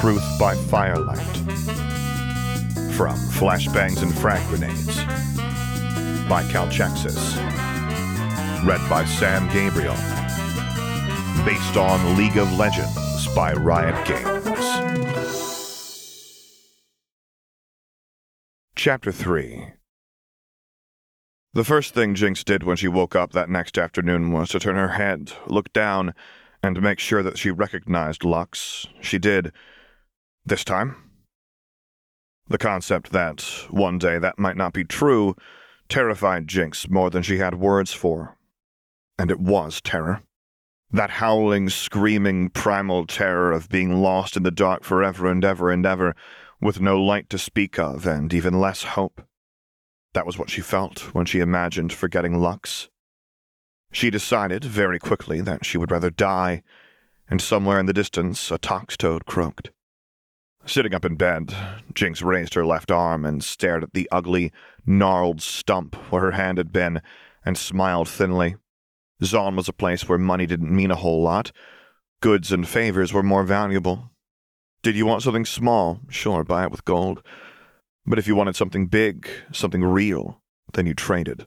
Truth by Firelight. From Flashbangs and Frag Grenades by Calchexxis. Read by Sam Gabriel. Based on League of Legends by Riot Games. Chapter 3 The first thing Jinx did when she woke up that next afternoon was to turn her head, look down, and make sure that she recognized Lux. She did. This time. The concept that one day that might not be true terrified Jinx more than she had words for. And it was terror. That howling, screaming, primal terror of being lost in the dark forever and ever and ever, with no light to speak of and even less hope. That was what she felt when she imagined forgetting Lux. She decided very quickly that she would rather die, and somewhere in the distance a toxtoad croaked. Sitting up in bed, Jinx raised her left arm and stared at the ugly, gnarled stump where her hand had been and smiled thinly. Zaun was a place where money didn't mean a whole lot. Goods and favors were more valuable. Did you want something small? Sure, buy it with gold. But if you wanted something big, something real, then you traded.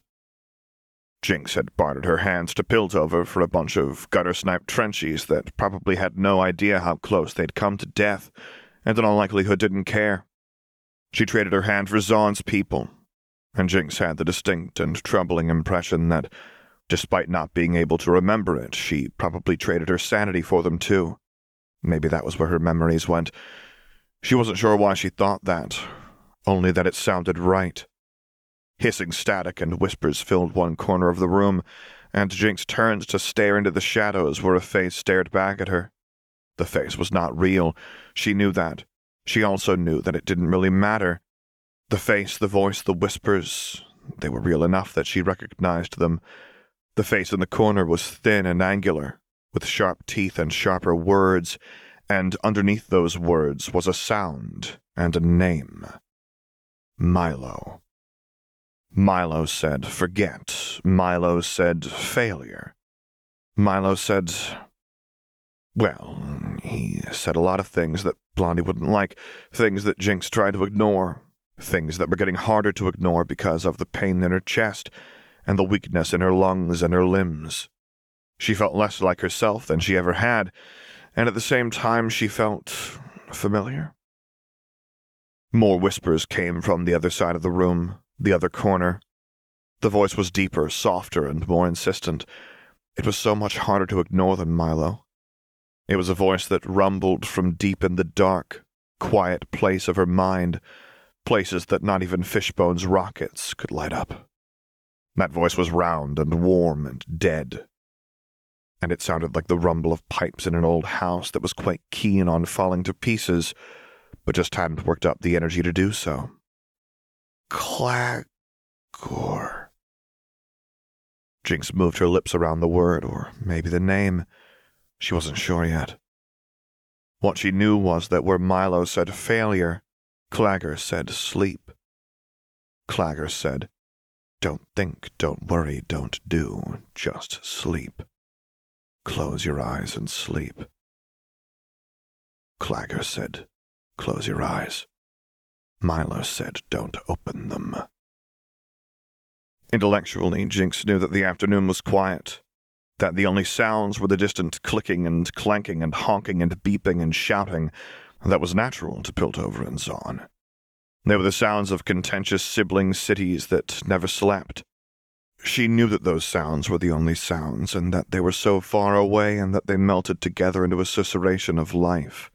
Jinx had bartered her hands to Piltover for a bunch of gutter snipe trenchies that probably had no idea how close they'd come to death, and in all likelihood didn't care. She traded her hand for Zaun's people, and Jinx had the distinct and troubling impression that, despite not being able to remember it, she probably traded her sanity for them too. Maybe that was where her memories went. She wasn't sure why she thought that, only that it sounded right. Hissing static and whispers filled one corner of the room, and Jinx turned to stare into the shadows where a face stared back at her. The face was not real. She knew that. She also knew that it didn't really matter. The face, the voice, the whispers, they were real enough that she recognized them. The face in the corner was thin and angular, with sharp teeth and sharper words, and underneath those words was a sound and a name Milo. Milo said, forget. Milo said, failure. Milo said, well, he said a lot of things that Blondie wouldn't like, things that Jinx tried to ignore, things that were getting harder to ignore because of the pain in her chest and the weakness in her lungs and her limbs. She felt less like herself than she ever had, and at the same time she felt familiar. More whispers came from the other side of the room, the other corner. The voice was deeper, softer, and more insistent. It was so much harder to ignore than Milo. It was a voice that rumbled from deep in the dark, quiet place of her mind, places that not even Fishbones' rockets could light up. That voice was round and warm and dead. And it sounded like the rumble of pipes in an old house that was quite keen on falling to pieces, but just hadn't worked up the energy to do so. Claggor. Jinx moved her lips around the word, or maybe the name. She wasn't sure yet. What she knew was that where Milo said failure, Claggor said sleep. Claggor said, Don't think, don't worry, don't do, just sleep. Close your eyes and sleep. Claggor said, Close your eyes. Milo said, Don't open them. Intellectually, Jinx knew that the afternoon was quiet, that the only sounds were the distant clicking and clanking and honking and beeping and shouting that was natural to Piltover and Zaun. They were the sounds of contentious sibling cities that never slept. She knew that those sounds were the only sounds, and that they were so far away and that they melted together into a susurration of life.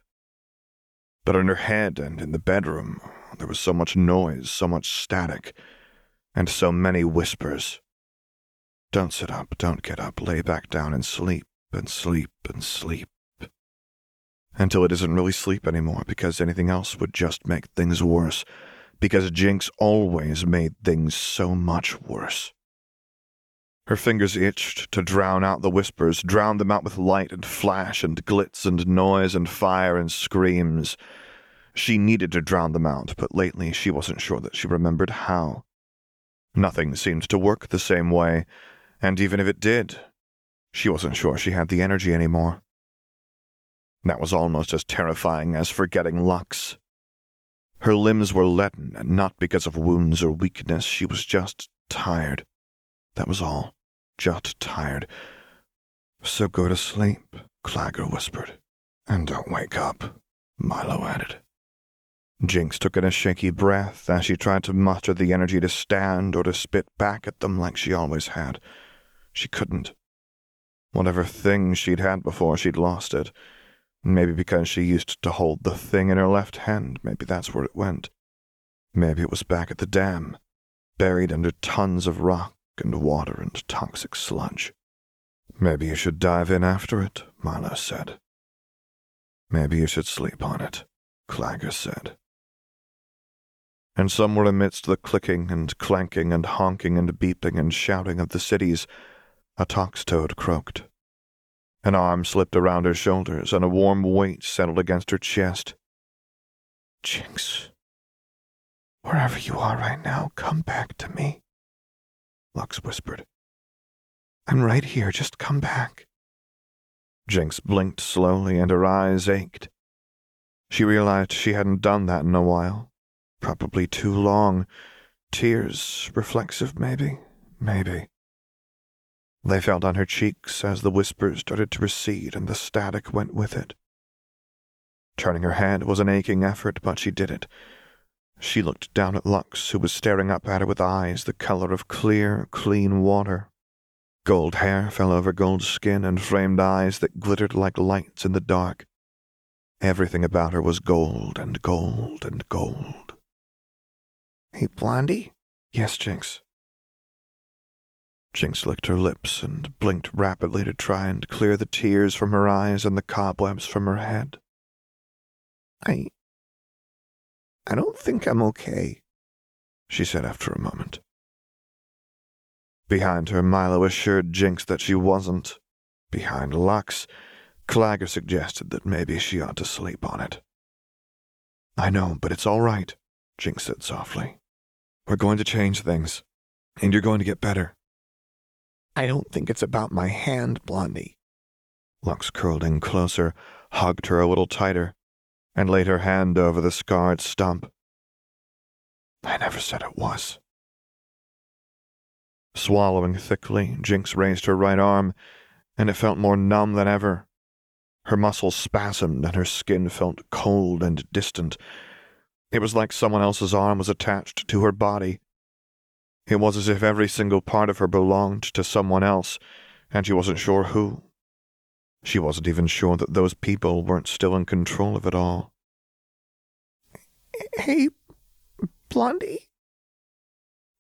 But in her head and in the bedroom, there was so much noise, so much static, and so many whispers. Don't sit up, don't get up, lay back down and sleep and sleep and sleep. Until it isn't really sleep anymore, because anything else would just make things worse, because Jinx always made things so much worse. Her fingers itched to drown out the whispers, drown them out with light and flash and glitz and noise and fire and screams. She needed to drown them out, but lately she wasn't sure that she remembered how. Nothing seemed to work the same way, and even if it did, she wasn't sure she had the energy anymore. That was almost as terrifying as forgetting Lux. Her limbs were leaden, and not because of wounds or weakness. She was just tired. That was all. Just tired. So go to sleep, Claggor whispered. And don't wake up, Milo added. Jinx took in a shaky breath as she tried to muster the energy to stand or to spit back at them like she always had. She couldn't. Whatever thing she'd had before, she'd lost it. Maybe because she used to hold the thing in her left hand, maybe that's where it went. Maybe it was back at the dam, buried under tons of rock and water and toxic sludge. Maybe you should dive in after it, Milo said. Maybe you should sleep on it, Claggor said. And somewhere amidst the clicking and clanking and honking and beeping and shouting of the cities, a tox toad croaked. An arm slipped around her shoulders, and a warm weight settled against her chest. Jinx, wherever you are right now, come back to me, Lux whispered. I'm right here, just come back. Jinx blinked slowly, and her eyes ached. She realized she hadn't done that in a while. Probably too long. Tears, reflexive, maybe? Maybe. They fell on her cheeks as the whispers started to recede and the static went with it. Turning her head was an aching effort, but she did it. She looked down at Lux, who was staring up at her with eyes the color of clear, clean water. Gold hair fell over gold skin and framed eyes that glittered like lights in the dark. Everything about her was gold and gold and gold. Hey, Blondie? Yes, Jinx. Jinx licked her lips and blinked rapidly to try and clear the tears from her eyes and the cobwebs from her head. I. I don't think I'm okay, she said after a moment. Behind her, Milo assured Jinx that she wasn't. Behind Lux, Claggor suggested that maybe she ought to sleep on it. I know, but it's all right, Jinx said softly. We're going to change things, and you're going to get better. I don't think it's about my hand, Blondie. Lux curled in closer, hugged her a little tighter, and laid her hand over the scarred stump. I never said it was. Swallowing thickly, Jinx raised her right arm, and it felt more numb than ever. Her muscles spasmed, and her skin felt cold and distant. It was like someone else's arm was attached to her body, it was as if every single part of her belonged to someone else, and she wasn't sure who. She wasn't even sure that those people weren't still in control of it all. Hey, Blondie?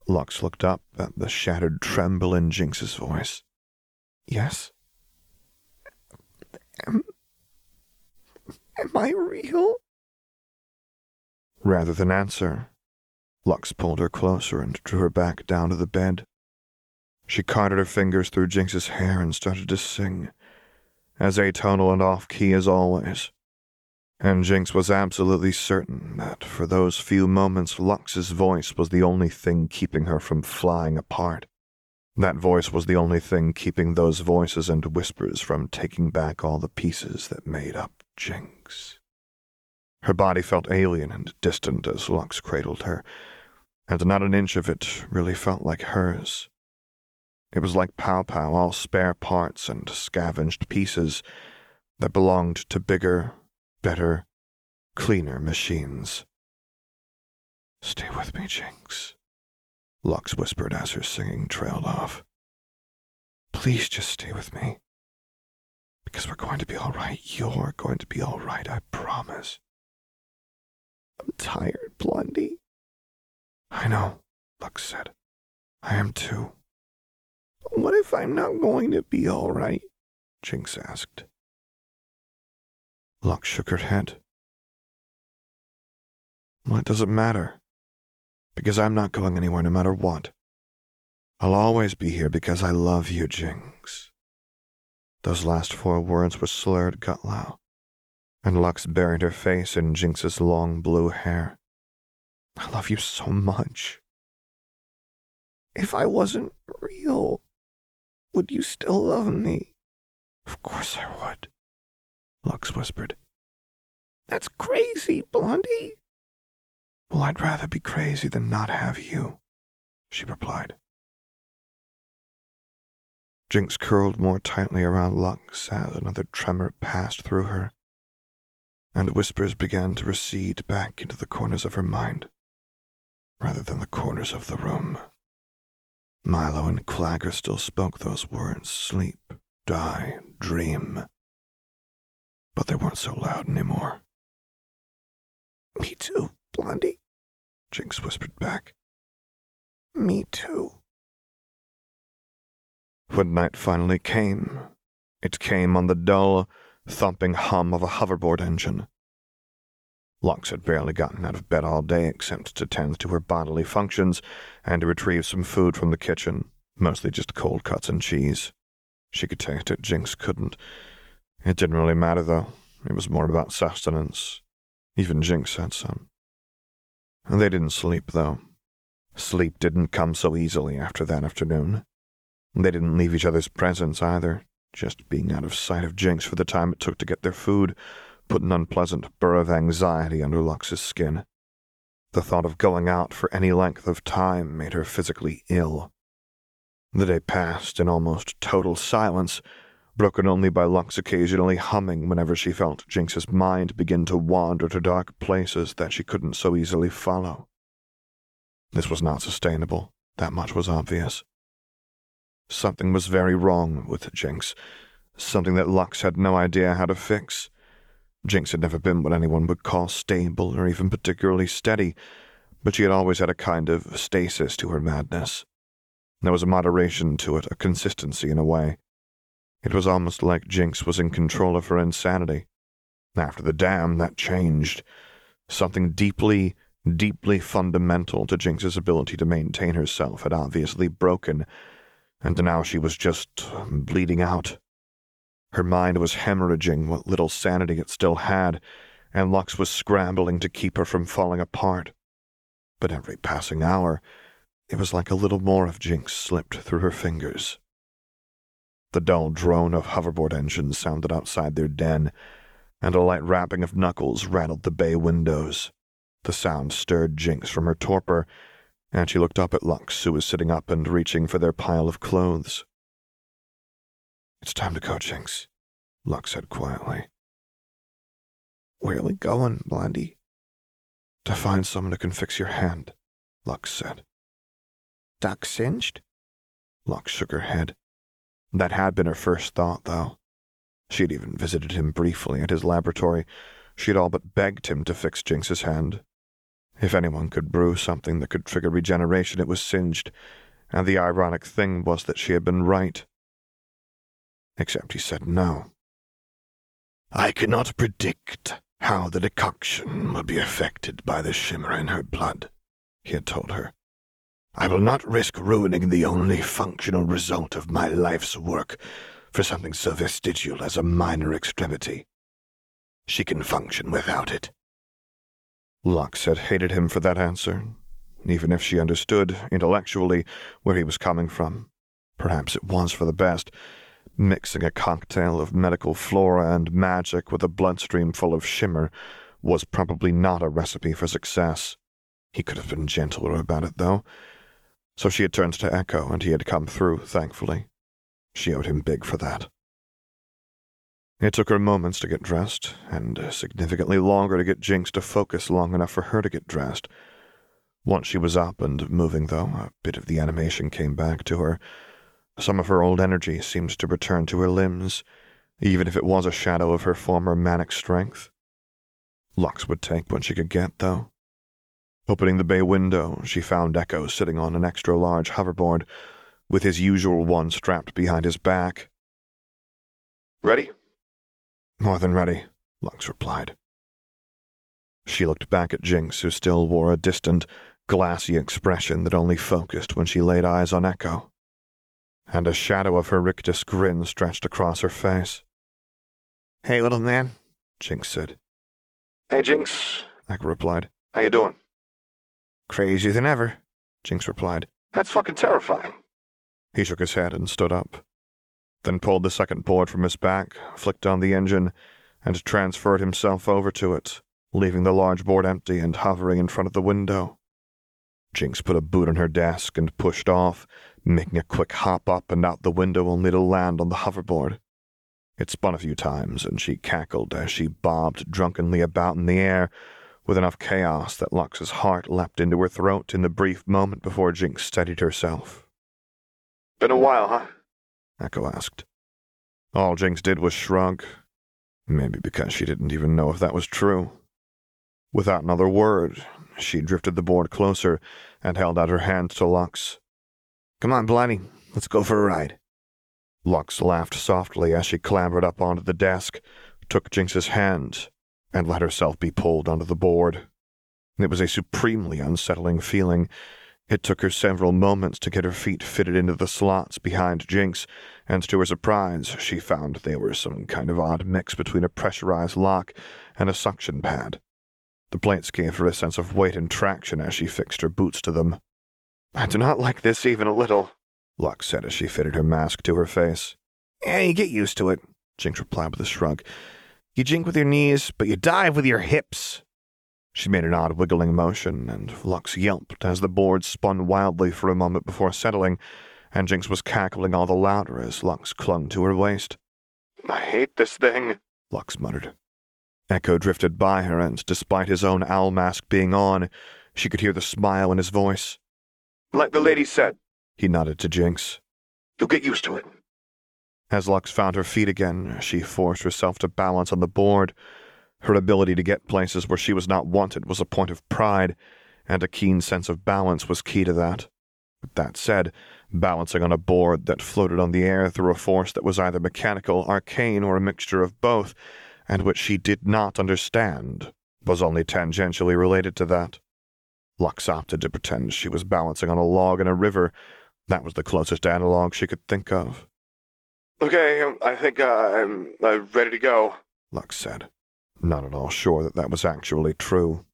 Lux looked up at the shattered tremble in Jinx's voice. Yes? Am, am I real? Rather than answer, Lux pulled her closer and drew her back down to the bed. She carted her fingers through Jinx's hair and started to sing, as atonal and off key as always. And Jinx was absolutely certain that for those few moments Lux's voice was the only thing keeping her from flying apart. That voice was the only thing keeping those voices and whispers from taking back all the pieces that made up Jinx. Her body felt alien and distant as Lux cradled her, and not an inch of it really felt like hers. It was like Pow Pow, all spare parts and scavenged pieces that belonged to bigger, better, cleaner machines. Stay with me, Jinx, Lux whispered as her singing trailed off. Please just stay with me. Because we're going to be all right. You're going to be all right, I promise. I'm tired, Blondie. I know, Lux said. I am too. What if I'm not going to be all right? Jinx asked. Lux shook her head. Well, it doesn't matter, because I'm not going anywhere no matter what. I'll always be here because I love you, Jinx. Those last four words were slurred gutlow, and Lux buried her face in Jinx's long blue hair. I love you so much. If I wasn't real, would you still love me? Of course I would. Lux whispered. That's crazy, Blondie. Well, I'd rather be crazy than not have you, she replied. Jinx curled more tightly around Lux as another tremor passed through her, and whispers began to recede back into the corners of her mind, rather than the corners of the room. Milo and Claggor still spoke those words sleep, die, dream. But they weren't so loud anymore. Me too, Blondie, Jinx whispered back. Me too. When night finally came, it came on the dull, thumping hum of a hoverboard engine. Lux had barely gotten out of bed all day except to tend to her bodily functions and to retrieve some food from the kitchen, mostly just cold cuts and cheese. She could taste it, Jinx couldn't. It didn't really matter, though. It was more about sustenance. Even Jinx had some. They didn't sleep, though. Sleep didn't come so easily after that afternoon. They didn't leave each other's presence either, just being out of sight of Jinx for the time it took to get their food put an unpleasant burr of anxiety under Lux's skin. The thought of going out for any length of time made her physically ill. The day passed in almost total silence, broken only by Lux occasionally humming whenever she felt Jinx's mind begin to wander to dark places that she couldn't so easily follow. This was not sustainable, that much was obvious. Something was very wrong with Jinx, something that Lux had no idea how to fix. Jinx had never been what anyone would call stable or even particularly steady, but she had always had a kind of stasis to her madness. There was a moderation to it, a consistency in a way. It was almost like Jinx was in control of her insanity. After the dam, that changed. Something deeply, deeply fundamental to Jinx's ability to maintain herself had obviously broken, and now she was just bleeding out. Her mind was hemorrhaging what little sanity it still had, and Lux was scrambling to keep her from falling apart. But every passing hour, it was like a little more of Jinx slipped through her fingers. The dull drone of hoverboard engines sounded outside their den, and a light rapping of knuckles rattled the bay windows. The sound stirred Jinx from her torpor, and she looked up at Lux, who was sitting up and reaching for their pile of clothes. It's time to go, Jinx, Lux said quietly. Where are we going, Blondie? To find someone who can fix your hand, Lux said. Duck Singed? Lux shook her head. That had been her first thought, though. She had even visited him briefly at his laboratory. She had all but begged him to fix Jinx's hand. If anyone could brew something that could trigger regeneration, it was Singed, and the ironic thing was that she had been right. Except he said no. I cannot predict how the decoction will be affected by the shimmer in her blood, he had told her. I will not risk ruining the only functional result of my life's work for something so vestigial as a minor extremity. She can function without it. Lux had hated him for that answer, even if she understood, intellectually, where he was coming from. Perhaps it was for the best. Mixing a cocktail of medical flora and magic with a bloodstream full of shimmer was probably not a recipe for success. He could have been gentler about it, though. So she had turned to Echo, and he had come through, thankfully. She owed him big for that. It took her moments to get dressed, and significantly longer to get Jinx to focus long enough for her to get dressed. Once she was up and moving, though, a bit of the animation came back to her. Some of her old energy seemed to return to her limbs, even if it was a shadow of her former manic strength. Lux would take what she could get, though. Opening the bay window, she found Echo sitting on an extra large hoverboard, with his usual one strapped behind his back. Ready? More than ready, Lux replied. She looked back at Jinx, who still wore a distant, glassy expression that only focused when she laid eyes on Echo. And a shadow of her rictus grin stretched across her face. Hey, little man, Jinx said. Hey, Jinx, Echo replied. How you doing? Crazier than ever, Jinx replied. That's fucking terrifying. He shook his head and stood up, then pulled the second board from his back, flicked on the engine, and transferred himself over to it, leaving the large board empty and hovering in front of the window. Jinx put a boot on her desk and pushed off, making a quick hop up and out the window only to land on the hoverboard. It spun a few times, and she cackled as she bobbed drunkenly about in the air, with enough chaos that Lux's heart leapt into her throat in the brief moment before Jinx steadied herself. Been a while, huh? Echo asked. All Jinx did was shrug, maybe because she didn't even know if that was true. Without another word, she drifted the board closer and held out her hand to Lux. Come on, Blondie. Let's go for a ride. Lux laughed softly as she clambered up onto the desk, took Jinx's hand, and let herself be pulled onto the board. It was a supremely unsettling feeling. It took her several moments to get her feet fitted into the slots behind Jinx, and to her surprise, she found they were some kind of odd mix between a pressurized lock and a suction pad. The plates gave her a sense of weight and traction as she fixed her boots to them. I do not like this even a little, Lux said as she fitted her mask to her face. Yeah, you get used to it, Jinx replied with a shrug. You jink with your knees, but you dive with your hips. She made an odd wiggling motion, and Lux yelped as the board spun wildly for a moment before settling, and Jinx was cackling all the louder as Lux clung to her waist. I hate this thing, Lux muttered. Echo drifted by her, and despite his own owl mask being on, she could hear the smile in his voice. Like the lady said, he nodded to Jinx. You'll get used to it. As Lux found her feet again, she forced herself to balance on the board. Her ability to get places where she was not wanted was a point of pride, and a keen sense of balance was key to that. But that said, balancing on a board that floated on the air through a force that was either mechanical, arcane, or a mixture of both, and which she did not understand, was only tangentially related to that. Lux opted to pretend she was balancing on a log in a river. That was the closest analog she could think of. Okay, I think uh, I'm, I'm ready to go, Lux said, not at all sure that that was actually true.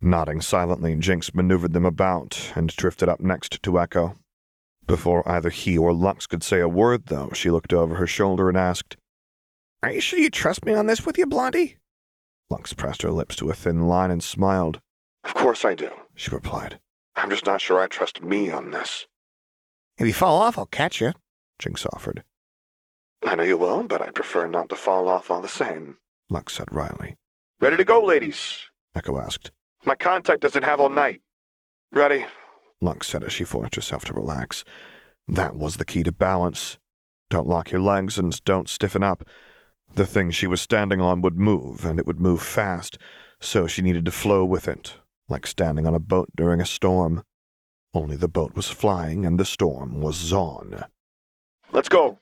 Nodding silently, Jinx maneuvered them about and drifted up next to Echo. Before either he or Lux could say a word, though, she looked over her shoulder and asked, Are you sure you trust me on this with you, Blondie? Lux pressed her lips to a thin line and smiled. Of course I do, she replied. I'm just not sure I trust me on this. If you fall off, I'll catch you, Jinx offered. I know you will, but I prefer not to fall off all the same, Lux said wryly. Ready to go, ladies? Echo asked. My contact doesn't have all night. Ready? Lux said as she forced herself to relax. That was the key to balance. Don't lock your legs and don't stiffen up. The thing she was standing on would move, and it would move fast, so she needed to flow with it, like standing on a boat during a storm. Only the boat was flying and the storm was Zaun. Let's go.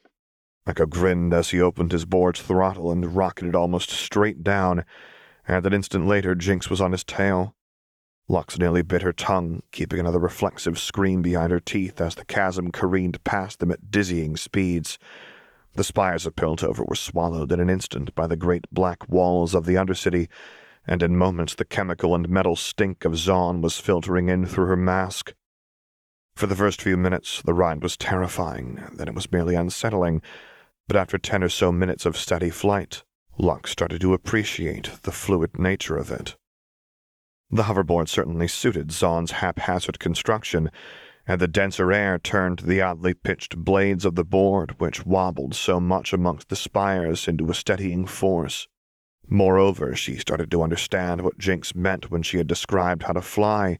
Echo grinned as he opened his board's throttle and rocketed almost straight down, and an instant later Jinx was on his tail. Lux nearly bit her tongue, keeping another reflexive scream behind her teeth as the chasm careened past them at dizzying speeds. The spires of Piltover were swallowed in an instant by the great black walls of the Undercity, and in moments the chemical and metal stink of Zaun was filtering in through her mask. For the first few minutes, the ride was terrifying, then it was merely unsettling, but after ten or so minutes of steady flight, Lux started to appreciate the fluid nature of it. The hoverboard certainly suited Zaun's haphazard construction, and the denser air turned the oddly pitched blades of the board, which wobbled so much amongst the spires, into a steadying force. Moreover, she started to understand what Jinx meant when she had described how to fly.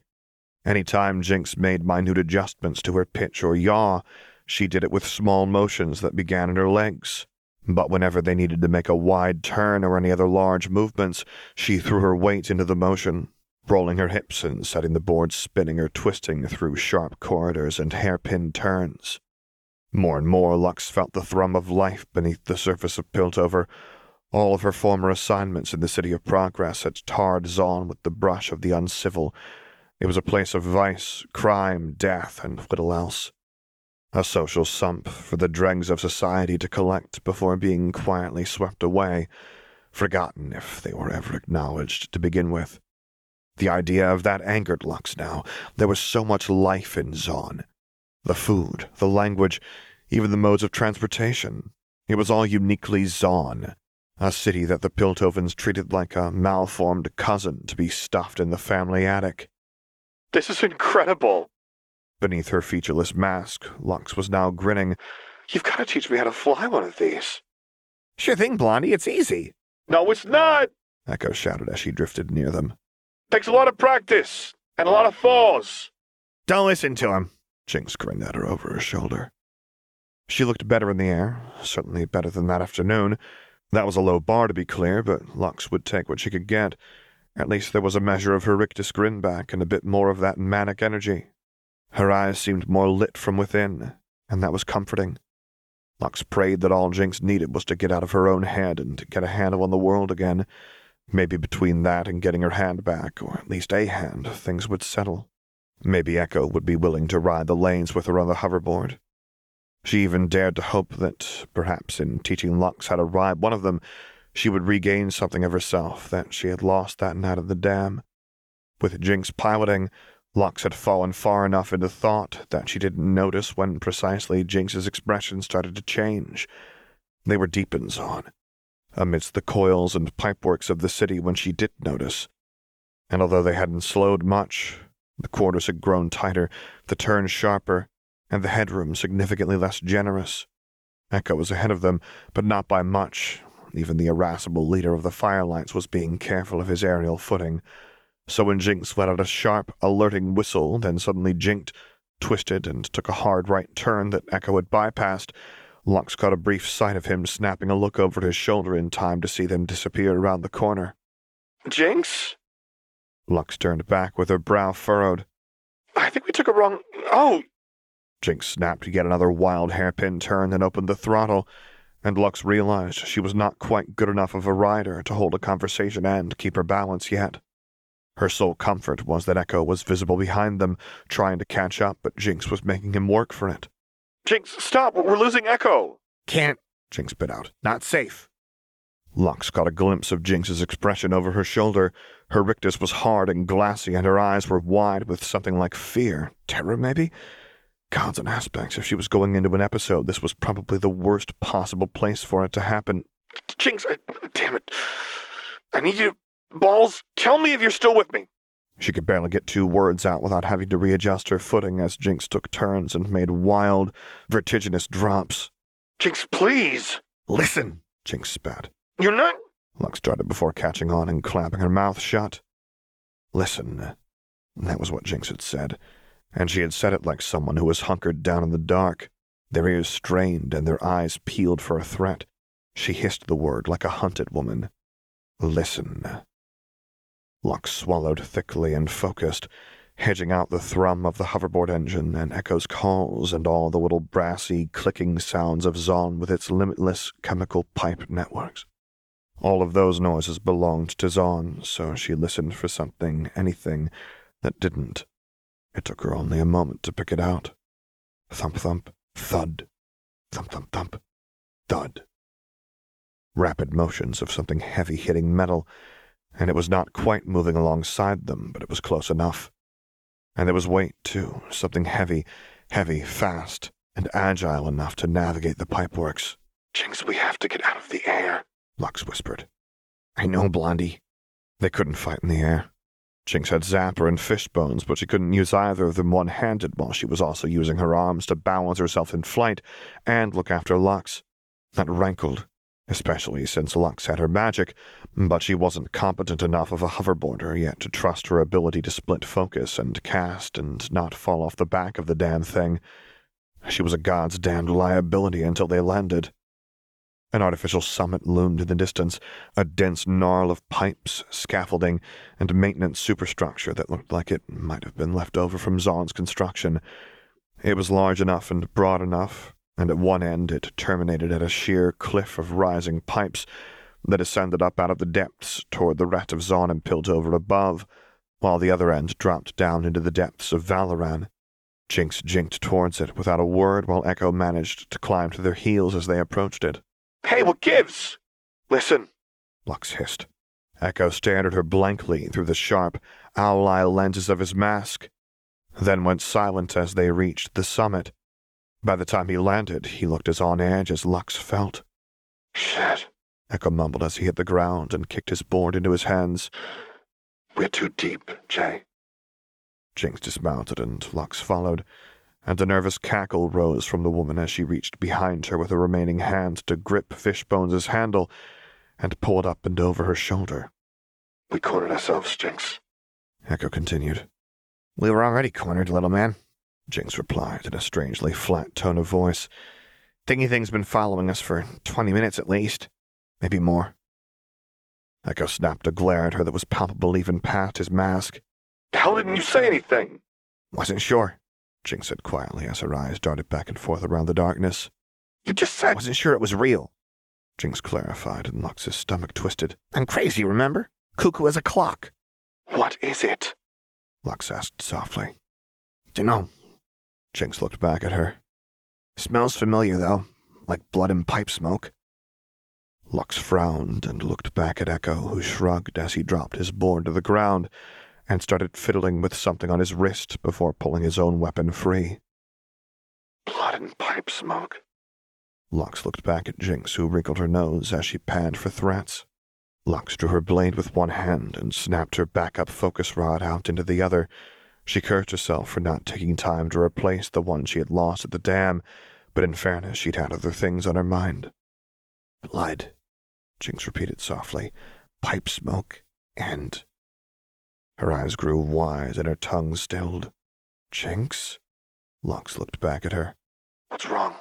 Any time Jinx made minute adjustments to her pitch or yaw, she did it with small motions that began in her legs. But whenever they needed to make a wide turn or any other large movements, she threw her weight into the motion, rolling her hips and setting the board spinning or twisting through sharp corridors and hairpin turns. More and more, Lux felt the thrum of life beneath the surface of Piltover. All of her former assignments in the City of Progress had tarred Zaun with the brush of the uncivil. It was a place of vice, crime, death, and little else. A social sump for the dregs of society to collect before being quietly swept away, forgotten if they were ever acknowledged to begin with. The idea of that angered Lux now. There was so much life in Zaun. The food, the language, even the modes of transportation. It was all uniquely Zaun. A city that the Piltovans treated like a malformed cousin to be stuffed in the family attic. This is incredible. Beneath her featureless mask, Lux was now grinning. You've got to teach me how to fly one of these. Sure thing, Blondie. It's easy. No, it's not. Echo shouted as she drifted near them. Takes a lot of practice and a lot of falls. Don't listen to him. Jinx grinned at her over her shoulder. She looked better in the air, certainly better than that afternoon. That was a low bar, to be clear, but Lux would take what she could get. At least there was a measure of her rictus grin back and a bit more of that manic energy. Her eyes seemed more lit from within, and that was comforting. Lux prayed that all Jinx needed was to get out of her own head and to get a handle on the world again. Maybe between that and getting her hand back, or at least a hand, things would settle. Maybe Echo would be willing to ride the lanes with her on the hoverboard. She even dared to hope that, perhaps in teaching Lux how to ride one of them, she would regain something of herself that she had lost that night at the dam. With Jinx piloting, Lux had fallen far enough into thought that she didn't notice when precisely Jinx's expression started to change. They were deep in Zaun, amidst the coils and pipeworks of the city when she did notice. And although they hadn't slowed much, the quarters had grown tighter, the turns sharper, and the headroom significantly less generous. Echo was ahead of them, but not by much. Even the irascible leader of the Firelights was being careful of his aerial footing. So when Jinx let out a sharp, alerting whistle, then suddenly jinked, twisted, and took a hard right turn that Echo had bypassed, Lux caught a brief sight of him snapping a look over his shoulder in time to see them disappear around the corner. Jinx? Lux turned back with her brow furrowed. I think we took a wrong. Oh, Jinx snapped yet another wild hairpin turn and opened the throttle, and Lux realized she was not quite good enough of a rider to hold a conversation and keep her balance yet. Her sole comfort was that Echo was visible behind them, trying to catch up, but Jinx was making him work for it. Jinx, stop. We're losing Echo. Can't. Jinx bit out. Not safe. Lux caught a glimpse of Jinx's expression over her shoulder. Her rictus was hard and glassy, and her eyes were wide with something like fear. Terror, maybe? Gods and aspects, if she was going into an episode, this was probably the worst possible place for it to happen. Jinx, I, damn it. I need you. Balls, tell me if you're still with me. She could barely get two words out without having to readjust her footing as Jinx took turns and made wild, vertiginous drops. Jinx, please. Listen. Jinx spat. You're not. Lux started before catching on and clamping her mouth shut. Listen. That was what Jinx had said and she had said it like someone who was hunkered down in the dark, their ears strained and their eyes peeled for a threat. She hissed the word like a hunted woman. Listen. Lux swallowed thickly and focused, hedging out the thrum of the hoverboard engine and Echo's calls and all the little brassy, clicking sounds of Zaun with its limitless chemical pipe networks. All of those noises belonged to Zaun, so she listened for something, anything, that didn't. It took her only a moment to pick it out. Thump, thump, thud. Thump, thump, thump, thud. Rapid motions of something heavy hitting metal, and it was not quite moving alongside them, but it was close enough. And there was weight, too, something heavy, heavy, fast, and agile enough to navigate the pipeworks. Jinx, we have to get out of the air, Lux whispered. I know, Blondie. They couldn't fight in the air. Jinx had Zapper and Fishbones, but she couldn't use either of them one handed while she was also using her arms to balance herself in flight and look after Lux. That rankled, especially since Lux had her magic, but she wasn't competent enough of a hoverboarder yet to trust her ability to split focus and cast and not fall off the back of the damn thing. She was a god's damned liability until they landed. An artificial summit loomed in the distance, a dense gnarl of pipes, scaffolding, and maintenance superstructure that looked like it might have been left over from Zaun's construction. It was large enough and broad enough, and at one end it terminated at a sheer cliff of rising pipes that ascended up out of the depths toward the rat of Zaun and Piltover above, while the other end dropped down into the depths of Valoran. Jinx jinked towards it without a word while Echo managed to climb to their heels as they approached it. Hey, what gives? Listen, Lux hissed. Echo stared at her blankly through the sharp, owl eye lenses of his mask, then went silent as they reached the summit. By the time he landed, he looked as on edge as Lux felt. Shit. Echo mumbled as he hit the ground and kicked his board into his hands. We're too deep, Jay. Jinx dismounted and Lux followed, and a nervous cackle rose from the woman as she reached behind her with a remaining hand to grip Fishbones' handle and pull it up and over her shoulder. We cornered ourselves, Jinx. Echo continued. We were already cornered, little man. Jinx replied in a strangely flat tone of voice. Thingy Thing's been following us for twenty minutes at least. Maybe more. Echo snapped a glare at her that was palpable even past his mask. How didn't you say anything? Wasn't sure, Jinx said quietly as her eyes darted back and forth around the darkness. You just said. I wasn't sure it was real, Jinx clarified, and Lux's stomach twisted. I'm crazy, remember? Cuckoo as a clock. What is it? Lux asked softly. Dunno. Jinx looked back at her. Smells familiar, though, like blood and pipe smoke. Lux frowned and looked back at Echo, who shrugged as he dropped his board to the ground and started fiddling with something on his wrist before pulling his own weapon free. Blood and pipe smoke. Lux looked back at Jinx, who wrinkled her nose as she panned for threats. Lux drew her blade with one hand and snapped her backup focus rod out into the other. She cursed herself for not taking time to replace the one she had lost at the dam, but in fairness, she'd had other things on her mind. Blood, Jinx repeated softly. Pipe smoke, and. Her eyes grew wide and her tongue stilled. Jinx? Lux looked back at her. What's wrong?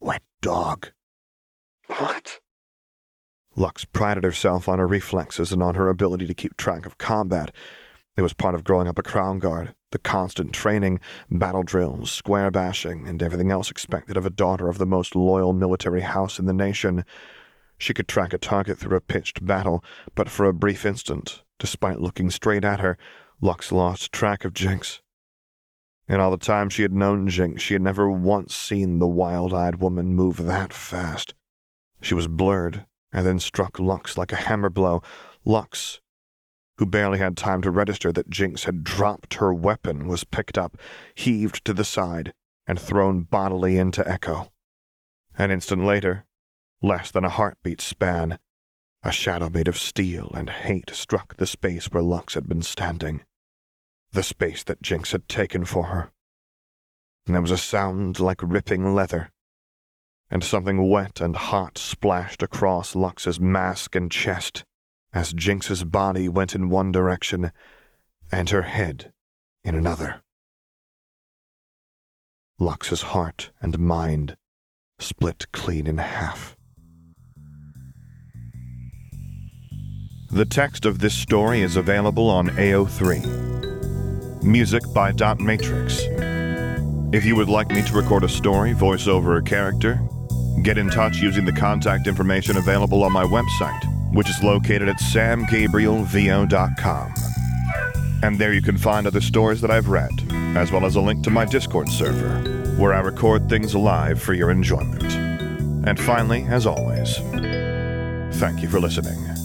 Wet dog. What? Lux prided herself on her reflexes and on her ability to keep track of combat. It was part of growing up a Crownguard, the constant training, battle drills, square bashing, and everything else expected of a daughter of the most loyal military house in the nation. She could track a target through a pitched battle, but for a brief instant, despite looking straight at her, Lux lost track of Jinx. In all the time she had known Jinx, she had never once seen the wild-eyed woman move that fast. She was blurred, and then struck Lux like a hammer blow. Lux, who barely had time to register that Jinx had dropped her weapon, was picked up, heaved to the side, and thrown bodily into Echo. An instant later, less than a heartbeat span, a shadow made of steel and hate struck the space where Lux had been standing, the space that Jinx had taken for her. And there was a sound like ripping leather, and something wet and hot splashed across Lux's mask and chest as Jinx's body went in one direction and her head in another. Lux's heart and mind split clean in half. The text of this story is available on AO3. Music by Dot Matrix. If you would like me to record a story, voice over a character, get in touch using the contact information available on my website, which is located at samgabrielvo.com. And there you can find other stories that I've read, as well as a link to my Discord server, where I record things live for your enjoyment. And finally, as always, thank you for listening.